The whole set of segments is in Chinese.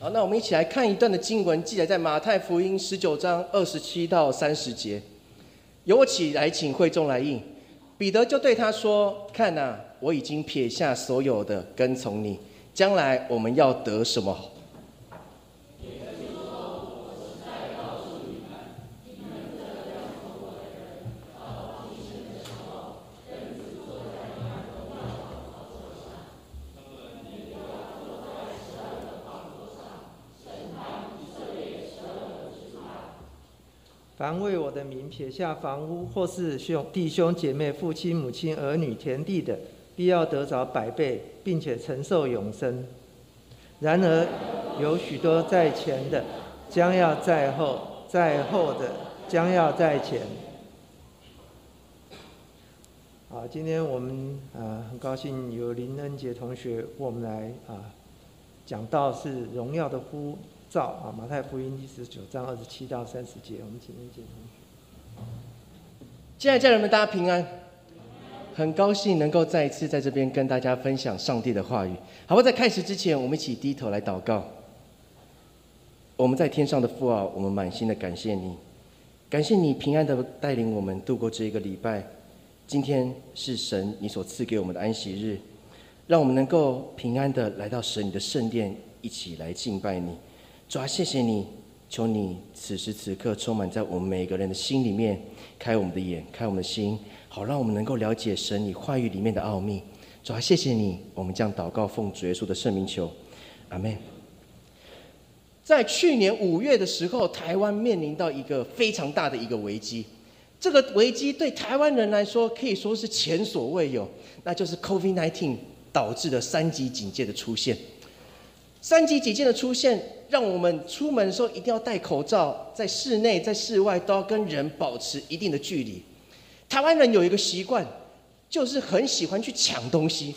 好，那我们一起来看一段的经文，记载在马太福音十九章二十七到三十节。由我起来，请会众来应。彼得就对他说：“看呐，我已经撇下所有的，跟从你。将来我们要得什么？”凡为我的名撇下房屋，或是兄弟兄姐妹、父亲母亲、儿女、田地的，必要得着百倍，并且承受永生。然而有许多在前的，将要在后；在后的，将要在前。好，今天我们啊很高兴有林恩杰同学，我们来啊讲到是荣耀的呼。照啊，马太福音第十九章二十七到三十节，我们请念经。亲爱的家人们，大家平安，很高兴能够再一次在这边跟大家分享上帝的话语。好不，在开始之前，我们一起低头来祷告。我们在天上的父啊，我们满心的感谢你，感谢你平安的带领我们度过这一个礼拜。今天是神你所赐给我们的安息日，让我们能够平安的来到神你的圣殿，一起来敬拜你。主啊，谢谢你，求你此时此刻充满在我们每个人的心里面，开我们的眼，开我们的心，好让我们能够了解神你话语里面的奥秘。主啊，谢谢你，我们将祷告奉主耶稣的圣名求，阿门。在去年五月的时候，台湾面临到一个非常大的一个危机，这个危机对台湾人来说可以说是前所未有，那就是 COVID-19 导致的三级警戒的出现。三级警戒的出现，让我们出门的时候一定要戴口罩，在室内、在室外都要跟人保持一定的距离。台湾人有一个习惯，就是很喜欢去抢东西。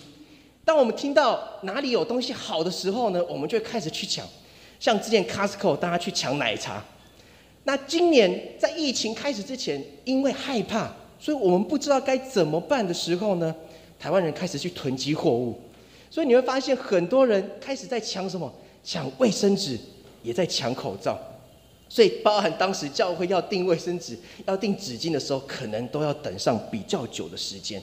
当我们听到哪里有东西好的时候呢，我们就开始去抢。像之前 Costco 大家去抢奶茶。那今年在疫情开始之前，因为害怕，所以我们不知道该怎么办的时候呢，台湾人开始去囤积货物。所以你会发现，很多人开始在抢什么？抢卫生纸，也在抢口罩。所以，包含当时教会要订卫生纸、要订纸巾的时候，可能都要等上比较久的时间。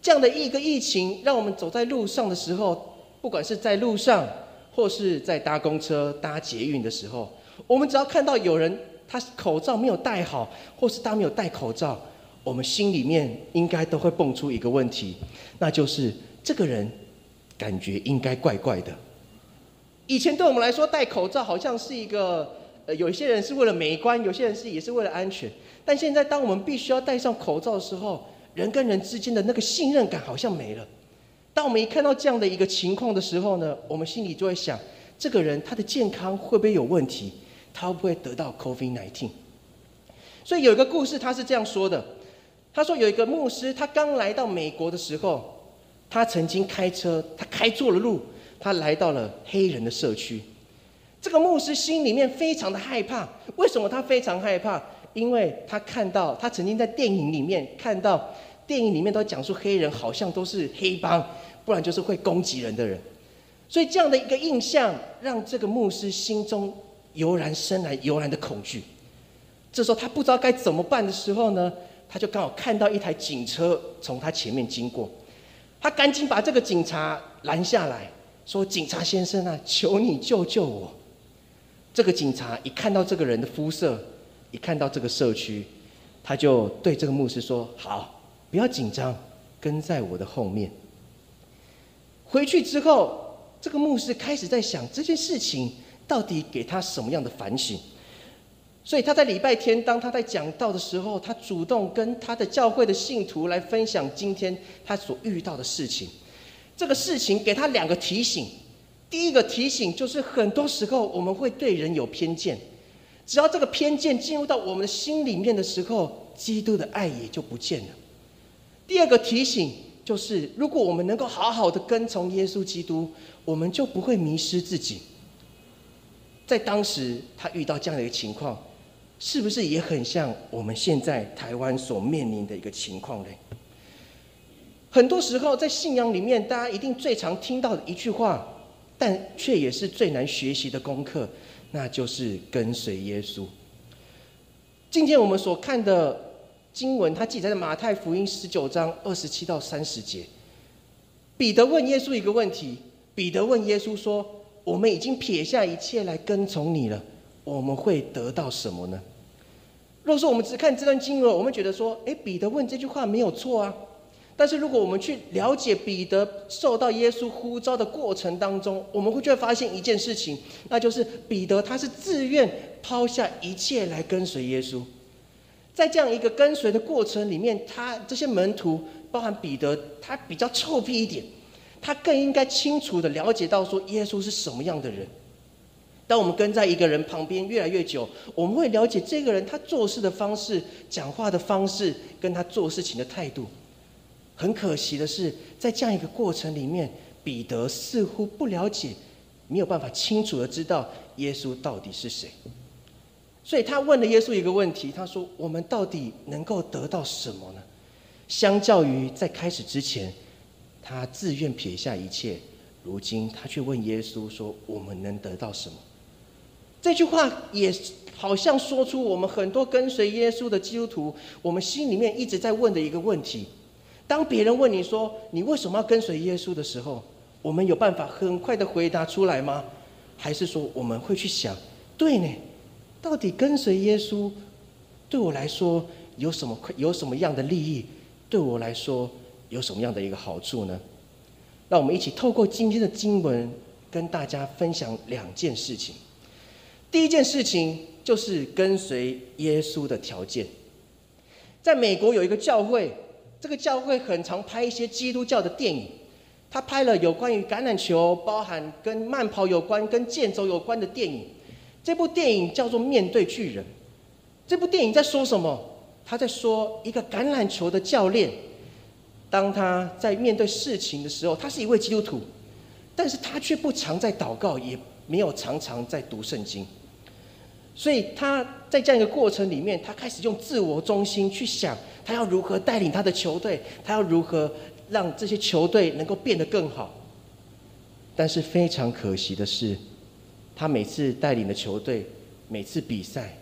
这样的一个疫情，让我们走在路上的时候，不管是在路上，或是在搭公车、搭捷运的时候，我们只要看到有人他口罩没有戴好，或是他没有戴口罩，我们心里面应该都会蹦出一个问题，那就是。这个人感觉应该怪怪的。以前对我们来说，戴口罩好像是一个，呃，有一些人是为了美观，有些人是也是为了安全。但现在，当我们必须要戴上口罩的时候，人跟人之间的那个信任感好像没了。当我们一看到这样的一个情况的时候呢，我们心里就会想：这个人他的健康会不会有问题？他会不会得到 COVID-19？所以有一个故事，他是这样说的：他说有一个牧师，他刚来到美国的时候。他曾经开车，他开错了路，他来到了黑人的社区。这个牧师心里面非常的害怕。为什么他非常害怕？因为他看到，他曾经在电影里面看到，电影里面都讲述黑人好像都是黑帮，不然就是会攻击人的人。所以这样的一个印象，让这个牧师心中油然生来油然的恐惧。这时候他不知道该怎么办的时候呢，他就刚好看到一台警车从他前面经过。他赶紧把这个警察拦下来，说：“警察先生啊，求你救救我！”这个警察一看到这个人的肤色，一看到这个社区，他就对这个牧师说：“好，不要紧张，跟在我的后面。”回去之后，这个牧师开始在想这件事情到底给他什么样的反省。所以他在礼拜天，当他在讲道的时候，他主动跟他的教会的信徒来分享今天他所遇到的事情。这个事情给他两个提醒：第一个提醒就是很多时候我们会对人有偏见，只要这个偏见进入到我们的心里面的时候，基督的爱也就不见了。第二个提醒就是，如果我们能够好好的跟从耶稣基督，我们就不会迷失自己。在当时他遇到这样的一个情况。是不是也很像我们现在台湾所面临的一个情况呢？很多时候在信仰里面，大家一定最常听到的一句话，但却也是最难学习的功课，那就是跟随耶稣。今天我们所看的经文，它记载在马太福音十九章二十七到三十节。彼得问耶稣一个问题：彼得问耶稣说：“我们已经撇下一切来跟从你了，我们会得到什么呢？”若说我们只看这段经文，我们觉得说：“诶，彼得问这句话没有错啊。”但是如果我们去了解彼得受到耶稣呼召的过程当中，我们会就会发现一件事情，那就是彼得他是自愿抛下一切来跟随耶稣。在这样一个跟随的过程里面，他这些门徒，包含彼得，他比较臭屁一点，他更应该清楚的了解到说耶稣是什么样的人。当我们跟在一个人旁边越来越久，我们会了解这个人他做事的方式、讲话的方式，跟他做事情的态度。很可惜的是，在这样一个过程里面，彼得似乎不了解，没有办法清楚的知道耶稣到底是谁。所以他问了耶稣一个问题，他说：“我们到底能够得到什么呢？”相较于在开始之前，他自愿撇下一切，如今他却问耶稣说：“我们能得到什么？”这句话也好像说出我们很多跟随耶稣的基督徒，我们心里面一直在问的一个问题。当别人问你说你为什么要跟随耶稣的时候，我们有办法很快的回答出来吗？还是说我们会去想，对呢？到底跟随耶稣对我来说有什么有什么样的利益？对我来说有什么样的一个好处呢？让我们一起透过今天的经文跟大家分享两件事情。第一件事情就是跟随耶稣的条件。在美国有一个教会。这个教会很常拍一些基督教的电影，他拍了有关于橄榄球、包含跟慢跑有关、跟健走有关的电影。这部电影叫做《面对巨人》。这部电影在说什么？他在说一个橄榄球的教练，当他在面对事情的时候，他是一位基督徒，但是他却不常在祷告，也没有常常在读圣经。所以他在这样一个过程里面，他开始用自我中心去想。他要如何带领他的球队？他要如何让这些球队能够变得更好？但是非常可惜的是，他每次带领的球队，每次比赛，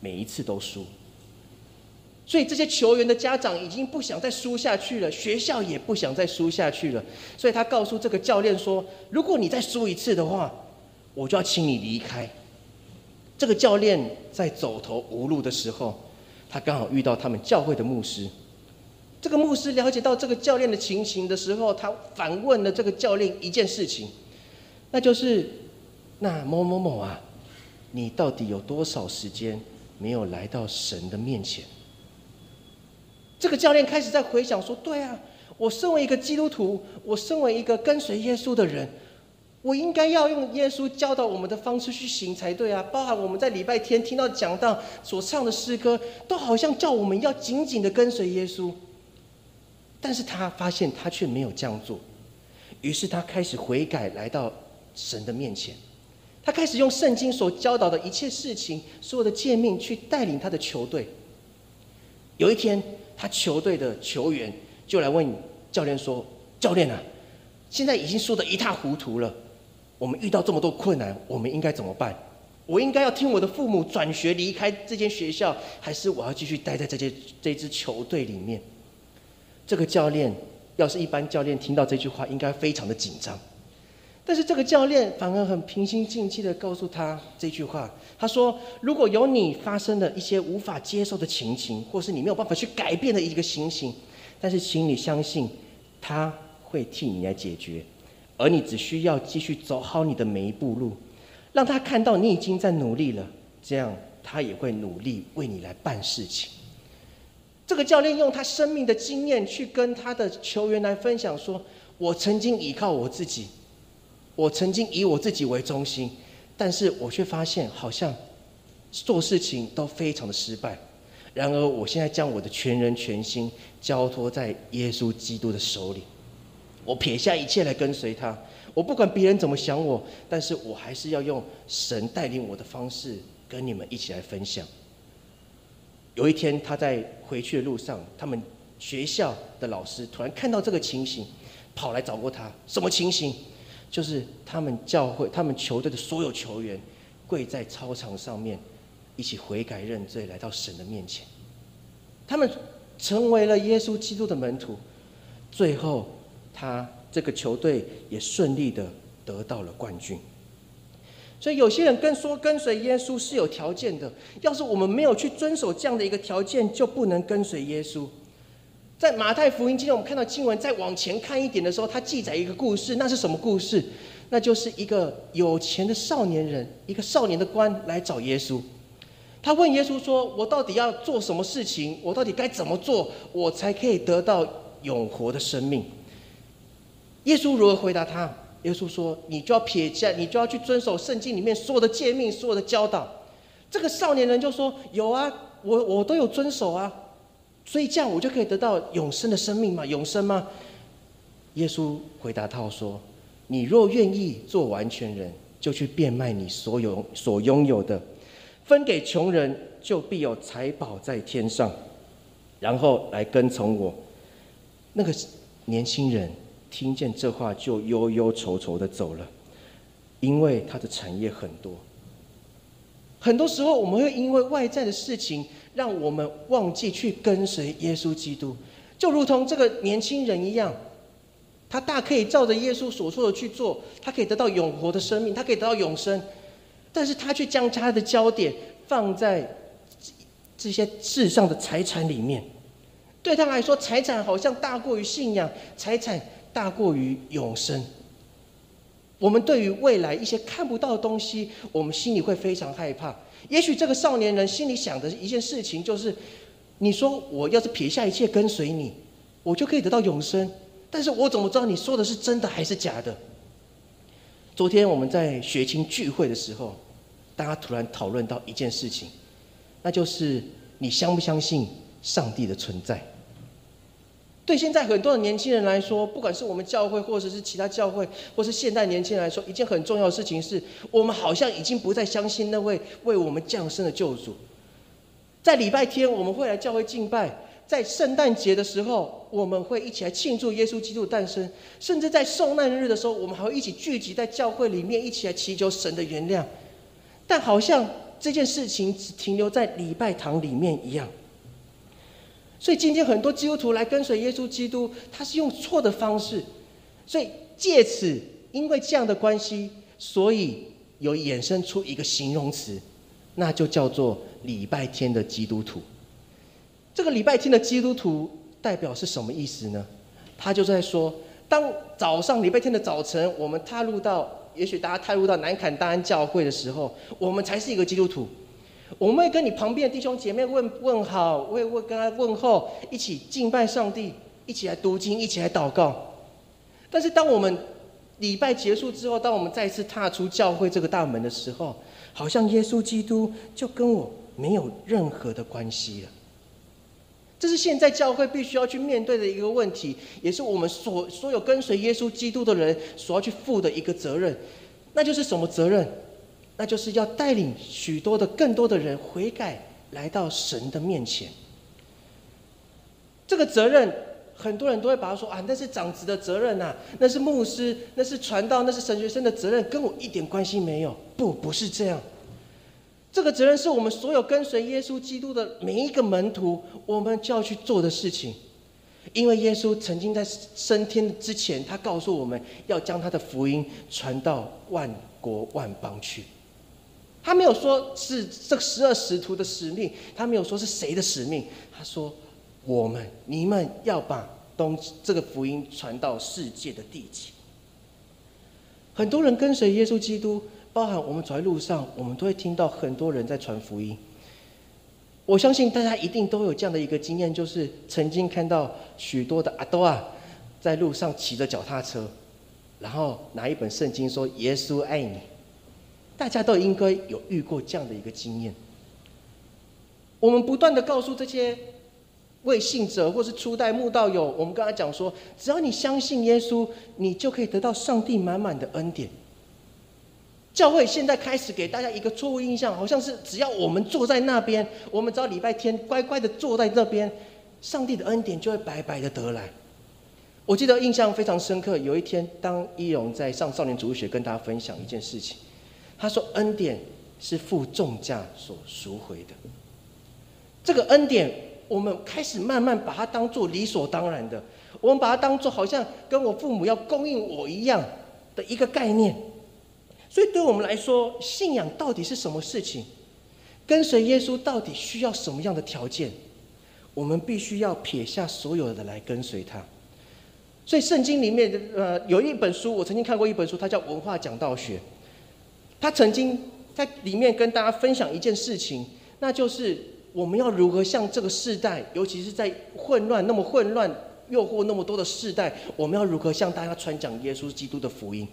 每一次都输。所以这些球员的家长已经不想再输下去了，学校也不想再输下去了。所以他告诉这个教练说：“如果你再输一次的话，我就要请你离开。”这个教练在走投无路的时候。他刚好遇到他们教会的牧师，这个牧师了解到这个教练的情形的时候，他反问了这个教练一件事情，那就是：那某某某啊，你到底有多少时间没有来到神的面前？这个教练开始在回想说：对啊，我身为一个基督徒，我身为一个跟随耶稣的人。我应该要用耶稣教导我们的方式去行才对啊！包含我们在礼拜天听到讲道所唱的诗歌，都好像叫我们要紧紧的跟随耶稣。但是他发现他却没有这样做，于是他开始悔改，来到神的面前。他开始用圣经所教导的一切事情、所有的诫命去带领他的球队。有一天，他球队的球员就来问教练说：“教练啊，现在已经输得一塌糊涂了。”我们遇到这么多困难，我们应该怎么办？我应该要听我的父母转学离开这间学校，还是我要继续待在这间这支球队里面？这个教练要是一般教练听到这句话，应该非常的紧张。但是这个教练反而很平心静气的告诉他这句话：他说，如果有你发生了一些无法接受的情形，或是你没有办法去改变的一个情形，但是请你相信，他会替你来解决。而你只需要继续走好你的每一步路，让他看到你已经在努力了，这样他也会努力为你来办事情。这个教练用他生命的经验去跟他的球员来分享，说：“我曾经依靠我自己，我曾经以我自己为中心，但是我却发现好像做事情都非常的失败。然而我现在将我的全人全心交托在耶稣基督的手里。”我撇下一切来跟随他，我不管别人怎么想我，但是我还是要用神带领我的方式跟你们一起来分享。有一天他在回去的路上，他们学校的老师突然看到这个情形，跑来找过他。什么情形？就是他们教会、他们球队的所有球员跪在操场上面，一起悔改认罪，来到神的面前。他们成为了耶稣基督的门徒，最后他这个球队也顺利的得到了冠军。所以有些人跟说跟随耶稣是有条件的，要是我们没有去遵守这样的一个条件，就不能跟随耶稣。在马太福音，今天我们看到经文，再往前看一点的时候，它记载一个故事。那是什么故事？那就是一个有钱的少年人，一个少年的官来找耶稣。他问耶稣说：“我到底要做什么事情？我到底该怎么做，我才可以得到永活的生命？”耶稣如何回答他？耶稣说：“你就要撇下，你就要去遵守圣经里面所有的诫命，所有的教导。”这个少年人就说：“有啊，我我都有遵守啊。”所以这样我就可以得到永生的生命吗？永生吗？耶稣回答他说：“你若愿意做完全人，就去变卖你所有所拥有的，分给穷人，就必有财宝在天上，然后来跟从我。”那个年轻人听见这话，就忧忧愁愁的走了，因为他的产业很多。很多时候，我们会因为外在的事情。让我们忘记去跟随耶稣基督，就如同这个年轻人一样，他大可以照着耶稣所说的去做，他可以得到永活的生命，他可以得到永生，但是他却将他的焦点放在这些世上的财产里面，对他来说，财产好像大过于信仰，财产大过于永生。我们对于未来一些看不到的东西，我们心里会非常害怕。也许这个少年人心里想的一件事情就是：你说我要是撇下一切跟随你，我就可以得到永生。但是我怎么知道你说的是真的还是假的？昨天我们在学青聚会的时候，大家突然讨论到一件事情，那就是你相不相信上帝的存在？对现在很多的年轻人来说，不管是我们教会，或者是其他教会，或是现代年轻人来说，一件很重要的事情是，我们好像已经不再相信那位为我们降生的救主。在礼拜天我们会来教会敬拜，在圣诞节的时候我们会一起来庆祝耶稣基督诞生，甚至在受难日的时候，我们还会一起聚集在教会里面，一起来祈求神的原谅。但好像这件事情只停留在礼拜堂里面一样。所以今天很多基督徒来跟随耶稣基督，他是用错的方式，所以借此因为这样的关系，所以有衍生出一个形容词，那就叫做礼拜天的基督徒。这个礼拜天的基督徒代表是什么意思呢？他就在说，当早上礼拜天的早晨，我们踏入到，也许大家踏入到南坎大安教会的时候，我们才是一个基督徒。我们会跟你旁边的弟兄姐妹问问好，会会跟他问候，一起敬拜上帝，一起来读经，一起来祷告。但是当我们礼拜结束之后，当我们再次踏出教会这个大门的时候，好像耶稣基督就跟我没有任何的关系了。这是现在教会必须要去面对的一个问题，也是我们所所有跟随耶稣基督的人所要去负的一个责任。那就是什么责任？那就是要带领许多的更多的人悔改，来到神的面前。这个责任，很多人都会把它说啊，那是长子的责任呐，那是牧师，那是传道，那是神学生的责任，跟我一点关系没有。不，不是这样。这个责任是我们所有跟随耶稣基督的每一个门徒，我们就要去做的事情。因为耶稣曾经在升天之前，他告诉我们要将他的福音传到万国万邦去。他没有说是这十二使徒的使命，他没有说是谁的使命。他说：“我们，你们要把东这个福音传到世界的地极。”很多人跟随耶稣基督，包含我们走在路上，我们都会听到很多人在传福音。我相信大家一定都有这样的一个经验，就是曾经看到许多的阿多啊，在路上骑着脚踏车，然后拿一本圣经说：“耶稣爱你。”大家都应该有遇过这样的一个经验。我们不断的告诉这些未信者或是初代慕道友，我们刚才讲说，只要你相信耶稣，你就可以得到上帝满满的恩典。教会现在开始给大家一个错误印象，好像是只要我们坐在那边，我们只要礼拜天乖乖的坐在那边，上帝的恩典就会白白的得来。我记得印象非常深刻。有一天，当一荣在上少年主日学跟大家分享一件事情，他说：“恩典是付重价所赎回的。”这个恩典，我们开始慢慢把它当做理所当然的，我们把它当做好像跟我父母要供应我一样的一个概念。所以，对我们来说，信仰到底是什么事情？跟随耶稣到底需要什么样的条件？我们必须要撇下所有的来跟随他。所以，圣经里面的呃有一本书，我曾经看过一本书，它叫《文化讲道学》。他曾经在里面跟大家分享一件事情，那就是我们要如何向这个世代，尤其是在混乱、那么混乱、诱惑那么多的世代，我们要如何向大家传讲耶稣基督的福音？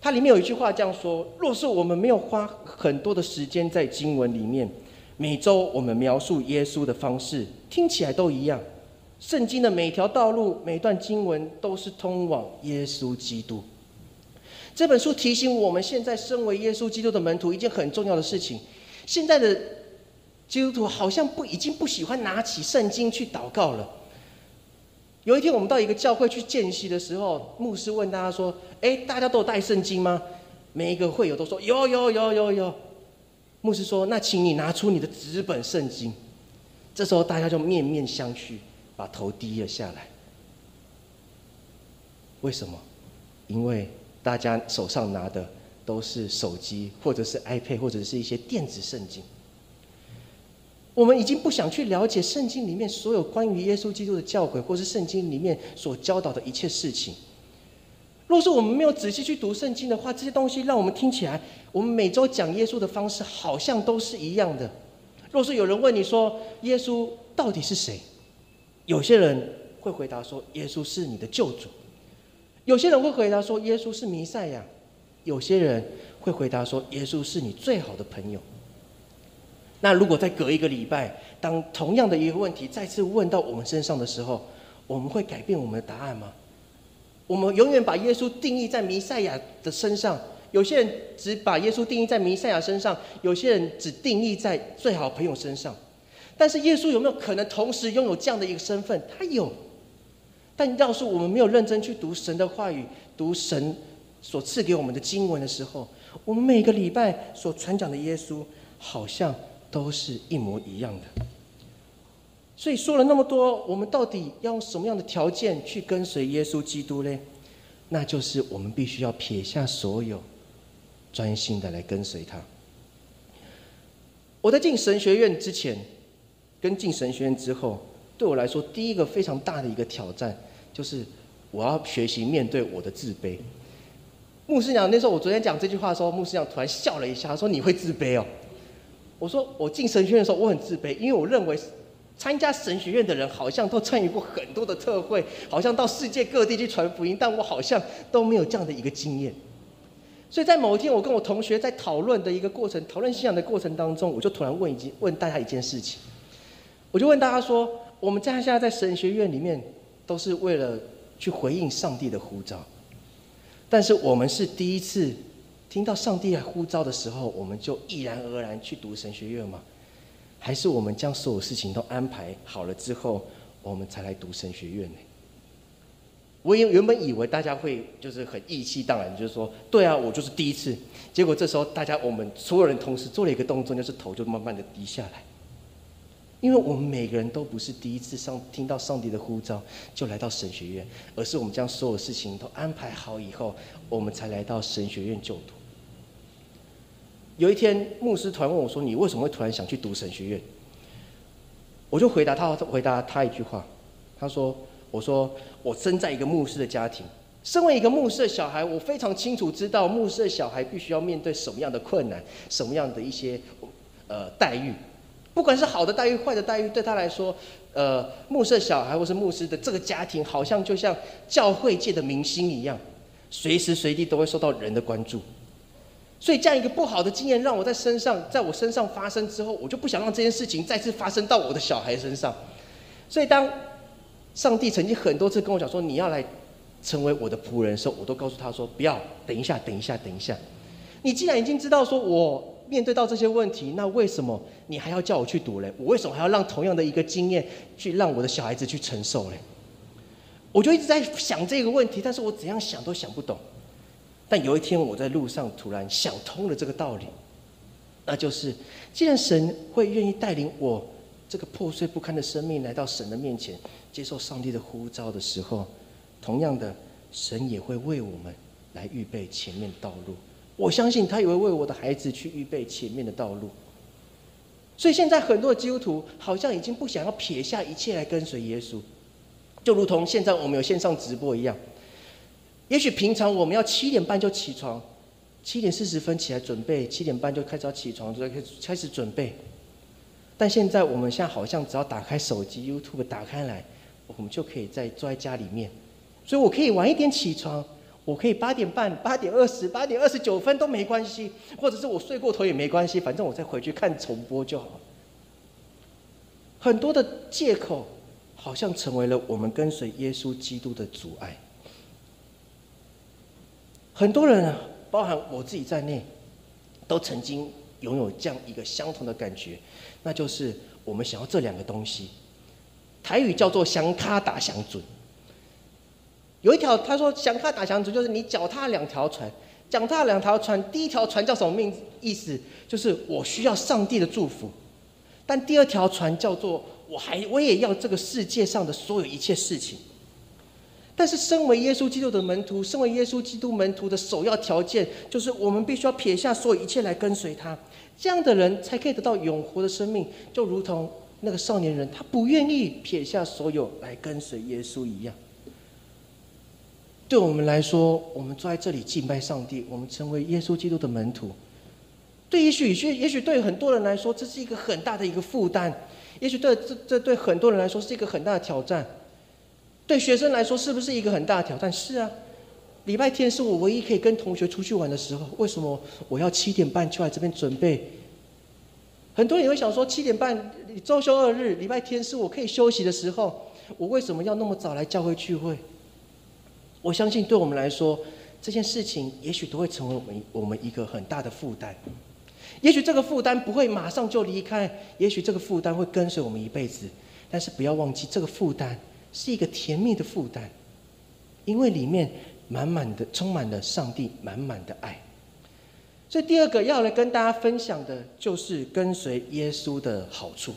它里面有一句话这样说：若是我们没有花很多的时间在经文里面，每周我们描述耶稣的方式听起来都一样。圣经的每条道路、每段经文都是通往耶稣基督。这本书提醒我们，现在身为耶稣基督的门徒，一件很重要的事情。现在的基督徒好像不已经不喜欢拿起圣经去祷告了。有一天，我们到一个教会去见习的时候，牧师问大家说：“哎，大家都有带圣经吗？”每一个会友都说：“有，有，有，有，有。”牧师说：“那请你拿出你的纸本圣经。”这时候，大家就面面相觑，把头低了下来。为什么？因为大家手上拿的都是手机，或者是 iPad，或者是一些电子圣经。我们已经不想去了解圣经里面所有关于耶稣基督的教诲，或是圣经里面所教导的一切事情。若是我们没有仔细去读圣经的话，这些东西让我们听起来，我们每周讲耶稣的方式好像都是一样的。若是有人问你说耶稣到底是谁，有些人会回答说耶稣是你的救主，有些人会回答说耶稣是弥赛亚，有些人会回答说耶稣是你最好的朋友。那如果再隔一个礼拜，当同样的一个问题再次问到我们身上的时候，我们会改变我们的答案吗？我们永远把耶稣定义在弥赛亚的身上，有些人只把耶稣定义在弥赛亚身上，有些人只定义在最好朋友身上。但是耶稣有没有可能同时拥有这样的一个身份？他有。但要是我们没有认真去读神的话语，读神所赐给我们的经文的时候，我们每个礼拜所传讲的耶稣，好像。都是一模一样的，所以说了那么多，我们到底要用什么样的条件去跟随耶稣基督呢？那就是我们必须要撇下所有，专心的来跟随他。我在进神学院之前，跟进神学院之后，对我来说，第一个非常大的一个挑战，就是我要学习面对我的自卑。牧师娘那时候，我昨天讲这句话的时候，牧师娘突然笑了一下，说：“你会自卑哦。”我说我进神学院的时候，我很自卑，因为我认为参加神学院的人好像都参与过很多的特会，好像到世界各地去传福音，但我好像都没有这样的一个经验。所以在某一天，我跟我同学在讨论的一个过程，讨论信仰的过程当中，我就突然问一，问大家一件事情，我就问大家说：我们家现在在神学院里面，都是为了去回应上帝的呼召，但是我们是第一次。听到上帝来呼召的时候，我们就毅然而然去读神学院吗？还是我们将所有事情都安排好了之后，我们才来读神学院呢？我也原本以为大家会就是很义气当然，就是说，对啊，我就是第一次。结果这时候大家我们所有人同时做了一个动作，就是头就慢慢的低下来，因为我们每个人都不是第一次上听到上帝的呼召就来到神学院，而是我们将所有事情都安排好以后，我们才来到神学院就读。有一天，牧师团问我说：“你为什么会突然想去读神学院？”我就回答他，回答他一句话。他说：“我说我生在一个牧师的家庭，身为一个牧师的小孩，我非常清楚知道牧师的小孩必须要面对什么样的困难，什么样的一些呃待遇，不管是好的待遇、坏的待遇，对他来说，呃，牧师的小孩或是牧师的这个家庭，好像就像教会界的明星一样，随时随地都会受到人的关注。”所以这样一个不好的经验让我在身上，在我身上发生之后，我就不想让这件事情再次发生到我的小孩身上。所以当上帝曾经很多次跟我讲说你要来成为我的仆人的时候，我都告诉他说不要，等一下，等一下，等一下。你既然已经知道说我面对到这些问题，那为什么你还要叫我去读嘞？我为什么还要让同样的一个经验去让我的小孩子去承受嘞？我就一直在想这个问题，但是我怎样想都想不懂。但有一天我在路上突然想通了这个道理，那就是既然神会愿意带领我这个破碎不堪的生命来到神的面前，接受上帝的呼召的时候，同样的，神也会为我们来预备前面道路。我相信他也会为我的孩子去预备前面的道路。所以现在很多的基督徒好像已经不想要撇下一切来跟随耶稣，就如同现在我们有线上直播一样。也许平常我们要七点半就起床，七点四十分起来准备，七点半就开始要起床，就开始开始准备。但现在我们现在好像只要打开手机 YouTube 打开来，我们就可以在坐在家里面，所以我可以晚一点起床，我可以八点半、八点二十、八点二十九分都没关系，或者是我睡过头也没关系，反正我再回去看重播就好。很多的借口好像成为了我们跟随耶稣基督的阻碍。很多人啊，包含我自己在内，都曾经拥有这样一个相同的感觉，那就是我们想要这两个东西。台语叫做“想卡打想准”。有一条他说“想看打祥准”，就是你脚踏两条船，脚踏两条船，第一条船叫什么命意思？就是我需要上帝的祝福，但第二条船叫做我还我也要这个世界上的所有一切事情。但是，身为耶稣基督的门徒，身为耶稣基督门徒的首要条件，就是我们必须要撇下所有一切来跟随他。这样的人才可以得到永活的生命，就如同那个少年人，他不愿意撇下所有来跟随耶稣一样。对我们来说，我们坐在这里敬拜上帝，我们成为耶稣基督的门徒，对也许也也许对很多人来说，这是一个很大的一个负担；也许对这这对很多人来说是一个很大的挑战。对学生来说，是不是一个很大的挑战？是啊，礼拜天是我唯一可以跟同学出去玩的时候。为什么我要七点半就来这边准备？很多人也会想说，七点半周休二日，礼拜天是我可以休息的时候，我为什么要那么早来教会聚会？我相信，对我们来说，这件事情也许都会成为我们我们一个很大的负担。也许这个负担不会马上就离开，也许这个负担会跟随我们一辈子。但是不要忘记，这个负担。是一个甜蜜的负担，因为里面满满的充满了上帝满满的爱。所以第二个要来跟大家分享的，就是跟随耶稣的好处。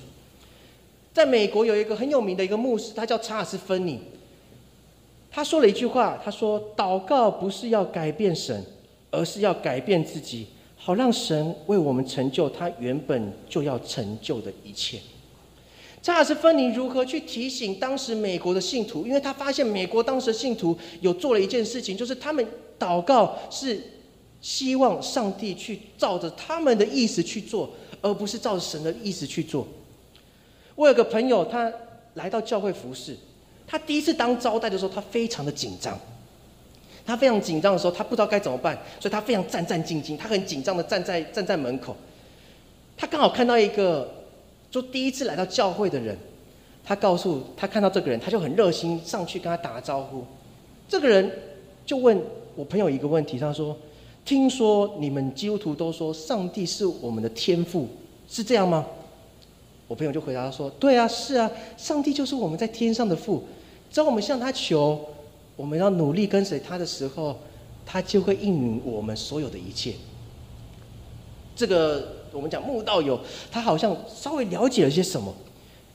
在美国有一个很有名的一个牧师，他叫查尔斯·芬尼。他说了一句话，他说：“祷告不是要改变神，而是要改变自己，好让神为我们成就他原本就要成就的一切。”查尔斯·芬尼如何去提醒当时美国的信徒？因为他发现美国当时的信徒有做了一件事情，就是他们祷告是希望上帝去照着他们的意思去做，而不是照着神的意思去做。我有个朋友，他来到教会服侍，他第一次当招待的时候，他非常的紧张。他非常紧张的时候，他不知道该怎么办，所以他非常战战兢兢，他很紧张的站在站在门口。他刚好看到一个。就第一次来到教会的人，他告诉他看到这个人，他就很热心上去跟他打招呼。这个人就问我朋友一个问题，他说：“听说你们基督徒都说上帝是我们的天父，是这样吗？”我朋友就回答说：“对啊，是啊，上帝就是我们在天上的父。只要我们向他求，我们要努力跟随他的时候，他就会应允我们所有的一切。”这个。我们讲慕道友，他好像稍微了解了些什么，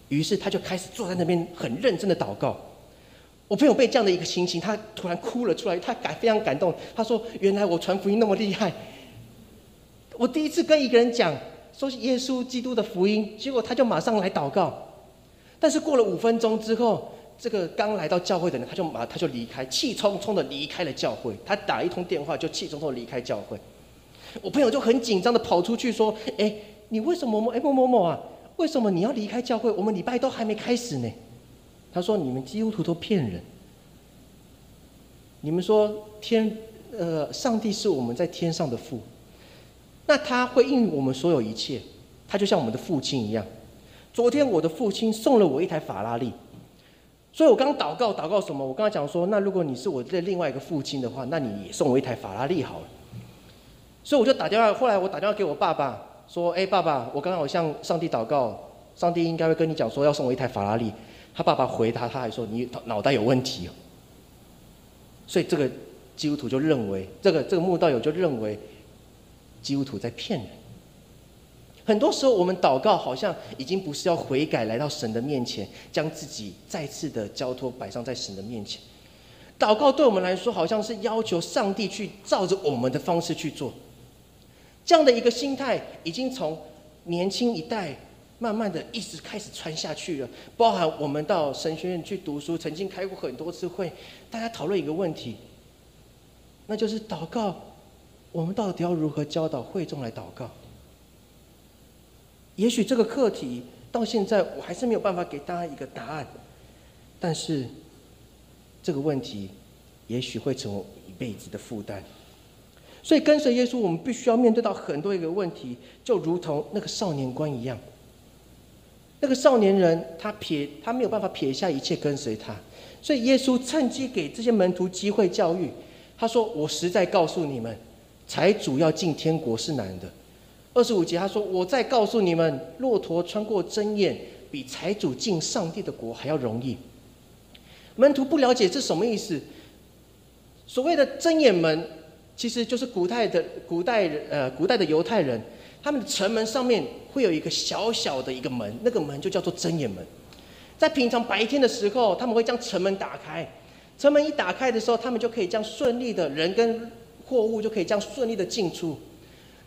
于是他就开始坐在那边很认真的祷告。我朋友被这样的一个情形，他突然哭了出来，他感非常感动。他说：“原来我传福音那么厉害，我第一次跟一个人讲说耶稣基督的福音，结果他就马上来祷告。但是过了五分钟之后，这个刚来到教会的人，他就马他就离开，气冲冲的离开了教会。他打一通电话就气冲冲离开教会。”我朋友就很紧张的跑出去说：“哎，你为什么某哎某某某啊？为什么你要离开教会？我们礼拜都还没开始呢。”他说：“你们基督徒都骗人。你们说天呃，上帝是我们在天上的父，那他会应我们所有一切，他就像我们的父亲一样。昨天我的父亲送了我一台法拉利，所以我刚祷告祷告什么？我刚刚讲说，那如果你是我的另外一个父亲的话，那你也送我一台法拉利好了。”所以我就打电话，后来我打电话给我爸爸，说：“哎，爸爸，我刚刚我向上帝祷告，上帝应该会跟你讲说要送我一台法拉利。”他爸爸回答，他还说：“你脑袋有问题哦。”所以这个基督徒就认为，这个这个慕道友就认为基督徒在骗人。很多时候，我们祷告好像已经不是要悔改，来到神的面前，将自己再次的交托摆上在神的面前。祷告对我们来说，好像是要求上帝去照着我们的方式去做。这样的一个心态，已经从年轻一代慢慢的一直开始传下去了。包含我们到神学院去读书，曾经开过很多次会，大家讨论一个问题，那就是祷告，我们到底要如何教导会众来祷告？也许这个课题到现在我还是没有办法给大家一个答案，但是这个问题也许会成为一辈子的负担。所以跟随耶稣，我们必须要面对到很多一个问题，就如同那个少年官一样。那个少年人他撇他没有办法撇下一切跟随他，所以耶稣趁机给这些门徒机会教育。他说：“我实在告诉你们，财主要进天国是难的。”二十五节，他说：“我再告诉你们，骆驼穿过针眼，比财主进上帝的国还要容易。”门徒不了解这什么意思。所谓的针眼门，其实就是古代的古代呃古代的犹太人，他们的城门上面会有一个小小的一个门，那个门就叫做针眼门。在平常白天的时候，他们会将城门打开，城门一打开的时候，他们就可以这样顺利的人跟货物就可以这样顺利的进出。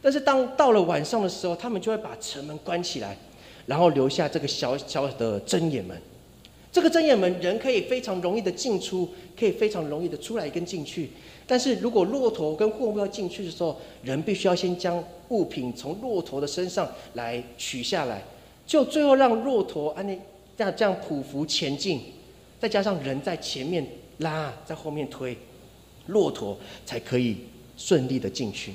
但是当到了晚上的时候，他们就会把城门关起来，然后留下这个小小的针眼门。这个针眼门人可以非常容易的进出，可以非常容易的出来跟进去。但是如果骆驼跟货物要进去的时候，人必须要先将物品从骆驼的身上来取下来，就最后让骆驼按那这样这样匍匐前进，再加上人在前面拉，在后面推，骆驼才可以顺利的进去。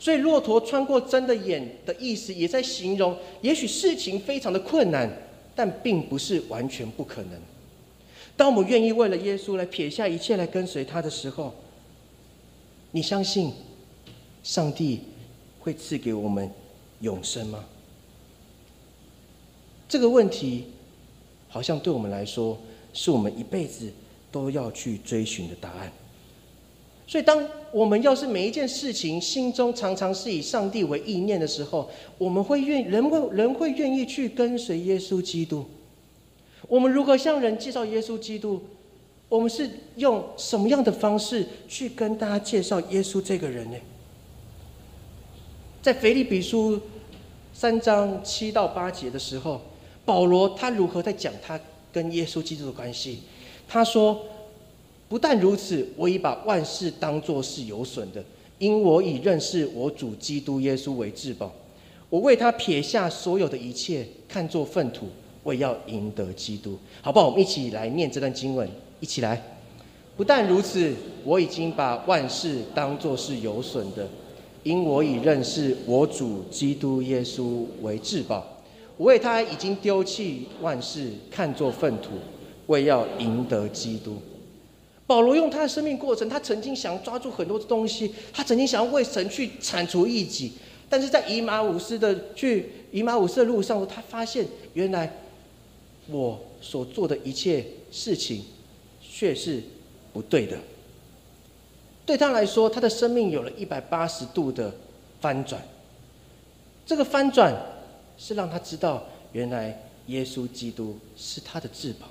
所以，骆驼穿过针的眼的意思，也在形容，也许事情非常的困难，但并不是完全不可能。当我们愿意为了耶稣来撇下一切来跟随他的时候，你相信上帝会赐给我们永生吗？这个问题，好像对我们来说，是我们一辈子都要去追寻的答案。所以，当我们要是每一件事情心中常常是以上帝为意念的时候，我们会愿人会人会愿意去跟随耶稣基督。我们如何向人介绍耶稣基督？我们是用什么样的方式去跟大家介绍耶稣这个人呢？在腓立比书三章七到八节的时候，保罗他如何在讲他跟耶稣基督的关系？他说。不但如此，我已把万事当作是有损的，因我已认识我主基督耶稣为至宝。我为他撇下所有的一切，看作粪土，为要赢得基督。好不好？我们一起来念这段经文，一起来。不但如此，我已经把万事当作是有损的，因我已认识我主基督耶稣为至宝。我为他已经丢弃万事，看作粪土，为要赢得基督。保罗用他的生命过程，他曾经想抓住很多东西，他曾经想要为神去铲除异己，但是在以马五斯的去以马五斯的路上，他发现原来我所做的一切事情却是不对的。对他来说，他的生命有了一百八十度的翻转。这个翻转是让他知道，原来耶稣基督是他的至宝。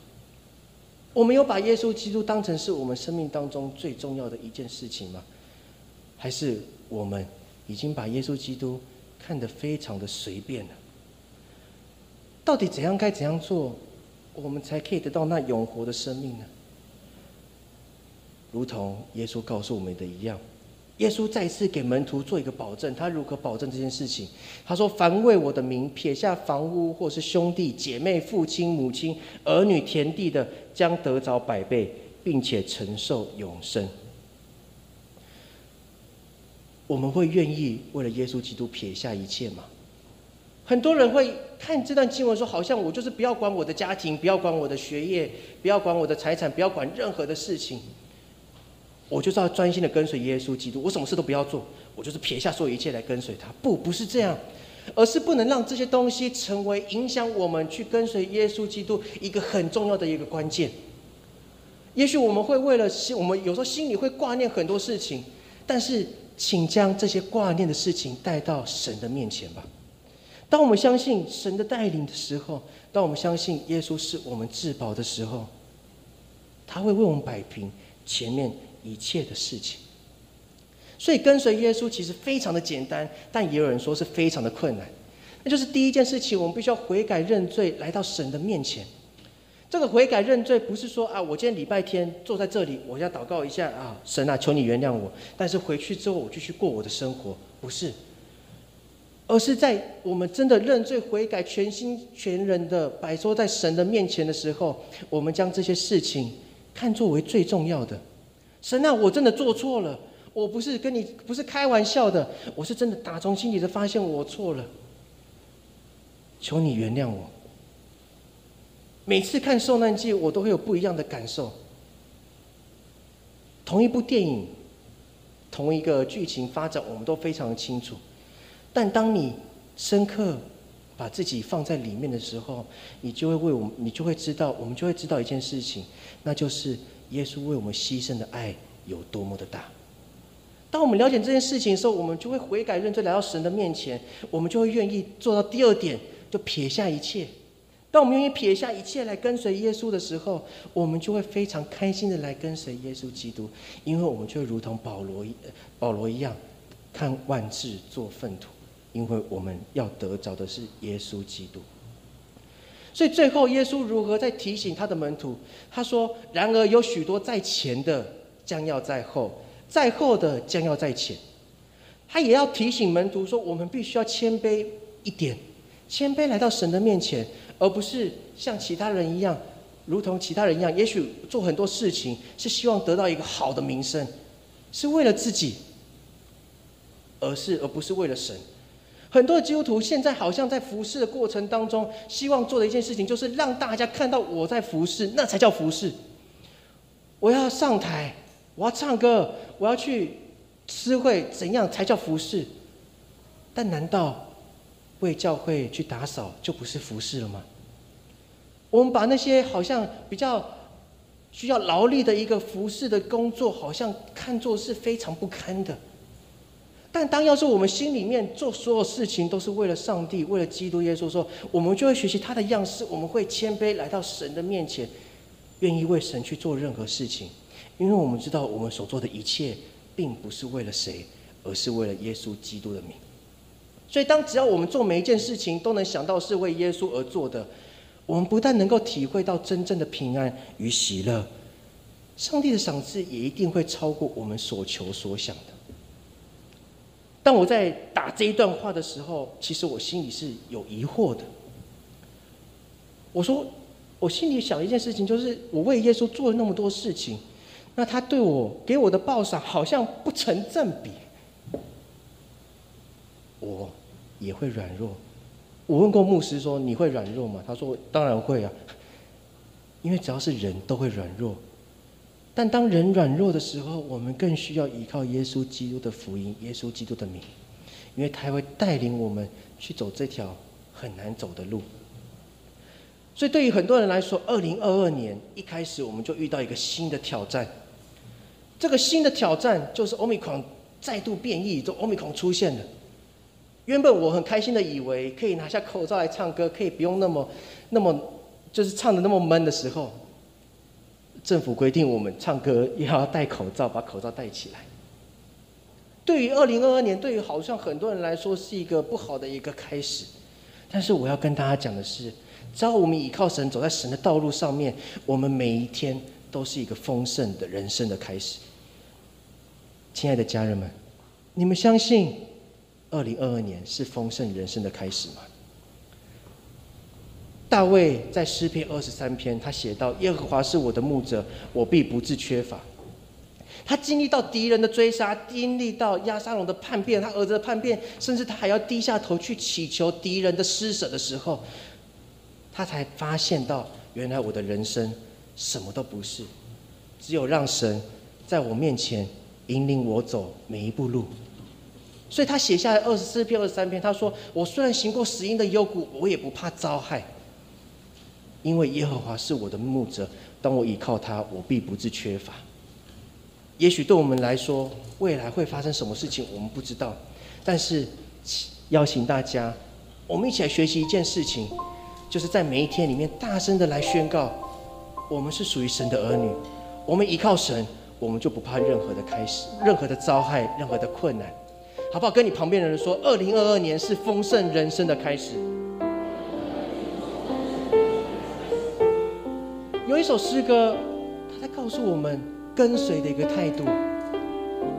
我们有把耶稣基督当成是我们生命当中最重要的一件事情吗？还是我们已经把耶稣基督看得非常的随便了？到底怎样该怎样做，我们才可以得到那永活的生命呢？如同耶稣告诉我们的一样。耶稣再次给门徒做一个保证，他如何保证这件事情？他说：“凡为我的名撇下房屋，或是兄弟姐妹、父亲母亲、儿女、田地的，将得着百倍，并且承受永生。”我们会愿意为了耶稣基督撇下一切吗？很多人会看这段经文说：“好像我就是不要管我的家庭，不要管我的学业，不要管我的财产，不要管任何的事情。”我就是要专心的跟随耶稣基督，我什么事都不要做，我就是撇下所有一切来跟随他。不，不是这样，而是不能让这些东西成为影响我们去跟随耶稣基督一个很重要的一个关键。也许我们会为了心，我们有时候心里会挂念很多事情，但是请将这些挂念的事情带到神的面前吧。当我们相信神的带领的时候，当我们相信耶稣是我们至宝的时候，他会为我们摆平前面一切的事情。所以跟随耶稣其实非常的简单，但也有人说是非常的困难。那就是第一件事情，我们必须要悔改认罪，来到神的面前。这个悔改认罪不是说啊，我今天礼拜天坐在这里，我要祷告一下啊，神啊，求你原谅我。但是回去之后，我继续过我的生活，不是，而是在我们真的认罪悔改、全心全人的摆脱在神的面前的时候，我们将这些事情看作为最重要的。神啊，我真的做错了，我不是跟你不是开玩笑的，我是真的打从心底的发现我错了，求你原谅我。每次看《受难记》，我都会有不一样的感受。同一部电影，同一个剧情发展，我们都非常的清楚。但当你深刻把自己放在里面的时候，你就会为我们，你就会知道，我们就会知道一件事情，那就是耶稣为我们牺牲的爱有多么的大。当我们了解这件事情的时候，我们就会悔改认罪，来到神的面前，我们就会愿意做到第二点，就撇下一切。当我们愿意撇下一切来跟随耶稣的时候，我们就会非常开心的来跟随耶稣基督，因为我们就如同保罗一保罗一样，看万事做粪土，因为我们要得着的是耶稣基督。所以最后，耶稣如何在提醒他的门徒？他说：“然而有许多在前的将要在后，在后的将要在前。”他也要提醒门徒说：“我们必须要谦卑一点，谦卑来到神的面前。”而不是像其他人一样，如同其他人一样，也许做很多事情是希望得到一个好的名声，是为了自己，而是而不是为了神。很多的基督徒现在好像在服侍的过程当中，希望做的一件事情就是让大家看到我在服侍，那才叫服侍。我要上台，我要唱歌，我要去诗会，怎样才叫服侍？但难道？为教会去打扫，就不是服侍了吗？我们把那些好像比较需要劳力的一个服侍的工作，好像看作是非常不堪的。但当要是我们心里面做所有事情都是为了上帝，为了基督耶稣，说我们就会学习他的样式，我们会谦卑来到神的面前，愿意为神去做任何事情，因为我们知道我们所做的一切，并不是为了谁，而是为了耶稣基督的名。所以，当只要我们做每一件事情都能想到是为耶稣而做的，我们不但能够体会到真正的平安与喜乐，上帝的赏赐也一定会超过我们所求所想的。当我在打这一段话的时候，其实我心里是有疑惑的。我说，我心里想一件事情，就是我为耶稣做了那么多事情，那他对我给我的报赏好像不成正比。我。也会软弱。我问过牧师说：“你会软弱吗？”他说：“当然会啊，因为只要是人都会软弱。但当人软弱的时候，我们更需要依靠耶稣基督的福音、耶稣基督的名，因为他会带领我们去走这条很难走的路。所以，对于很多人来说，二零二二年一开始我们就遇到一个新的挑战。这个新的挑战就是欧米狂再度变异，就欧米狂出现了。原本我很开心的以为可以拿下口罩来唱歌，可以不用那么、那么就是唱的那么闷的时候，政府规定我们唱歌也要戴口罩，把口罩戴起来。对于二零二二年，对于好像很多人来说是一个不好的一个开始，但是我要跟大家讲的是，只要我们倚靠神，走在神的道路上面，我们每一天都是一个丰盛的人生的开始。亲爱的家人们，你们相信？二零二二年是丰盛人生的开始吗？大卫在诗篇二十三篇，他写到：“耶和华是我的牧者，我必不致缺乏。”他经历到敌人的追杀，经历到亚沙龙的叛变，他儿子的叛变，甚至他还要低下头去祈求敌人的施舍的时候，他才发现到，原来我的人生什么都不是，只有让神在我面前引领我走每一步路。所以他写下来二十四篇、二十三篇，他说：“我虽然行过死荫的幽谷，我也不怕遭害。”因为耶和华是我的牧者，当我倚靠他，我必不致缺乏。也许对我们来说，未来会发生什么事情，我们不知道。但是，邀请大家，我们一起来学习一件事情，就是在每一天里面，大声的来宣告：我们是属于神的儿女，我们依靠神，我们就不怕任何的开始，任何的遭害，任何的困难，好不好？跟你旁边的人说：二零二二年是丰盛人生的开始。有一首诗歌，他在告诉我们跟随的一个态度。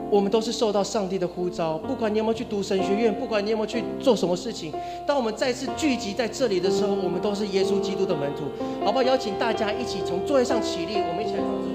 我们都是受到上帝的呼召，不管你有没有去读神学院，不管你有没有去做什么事情，当我们再次聚集在这里的时候，我们都是耶稣基督的门徒，好不好？邀请大家一起从座位上起立，我们一起来。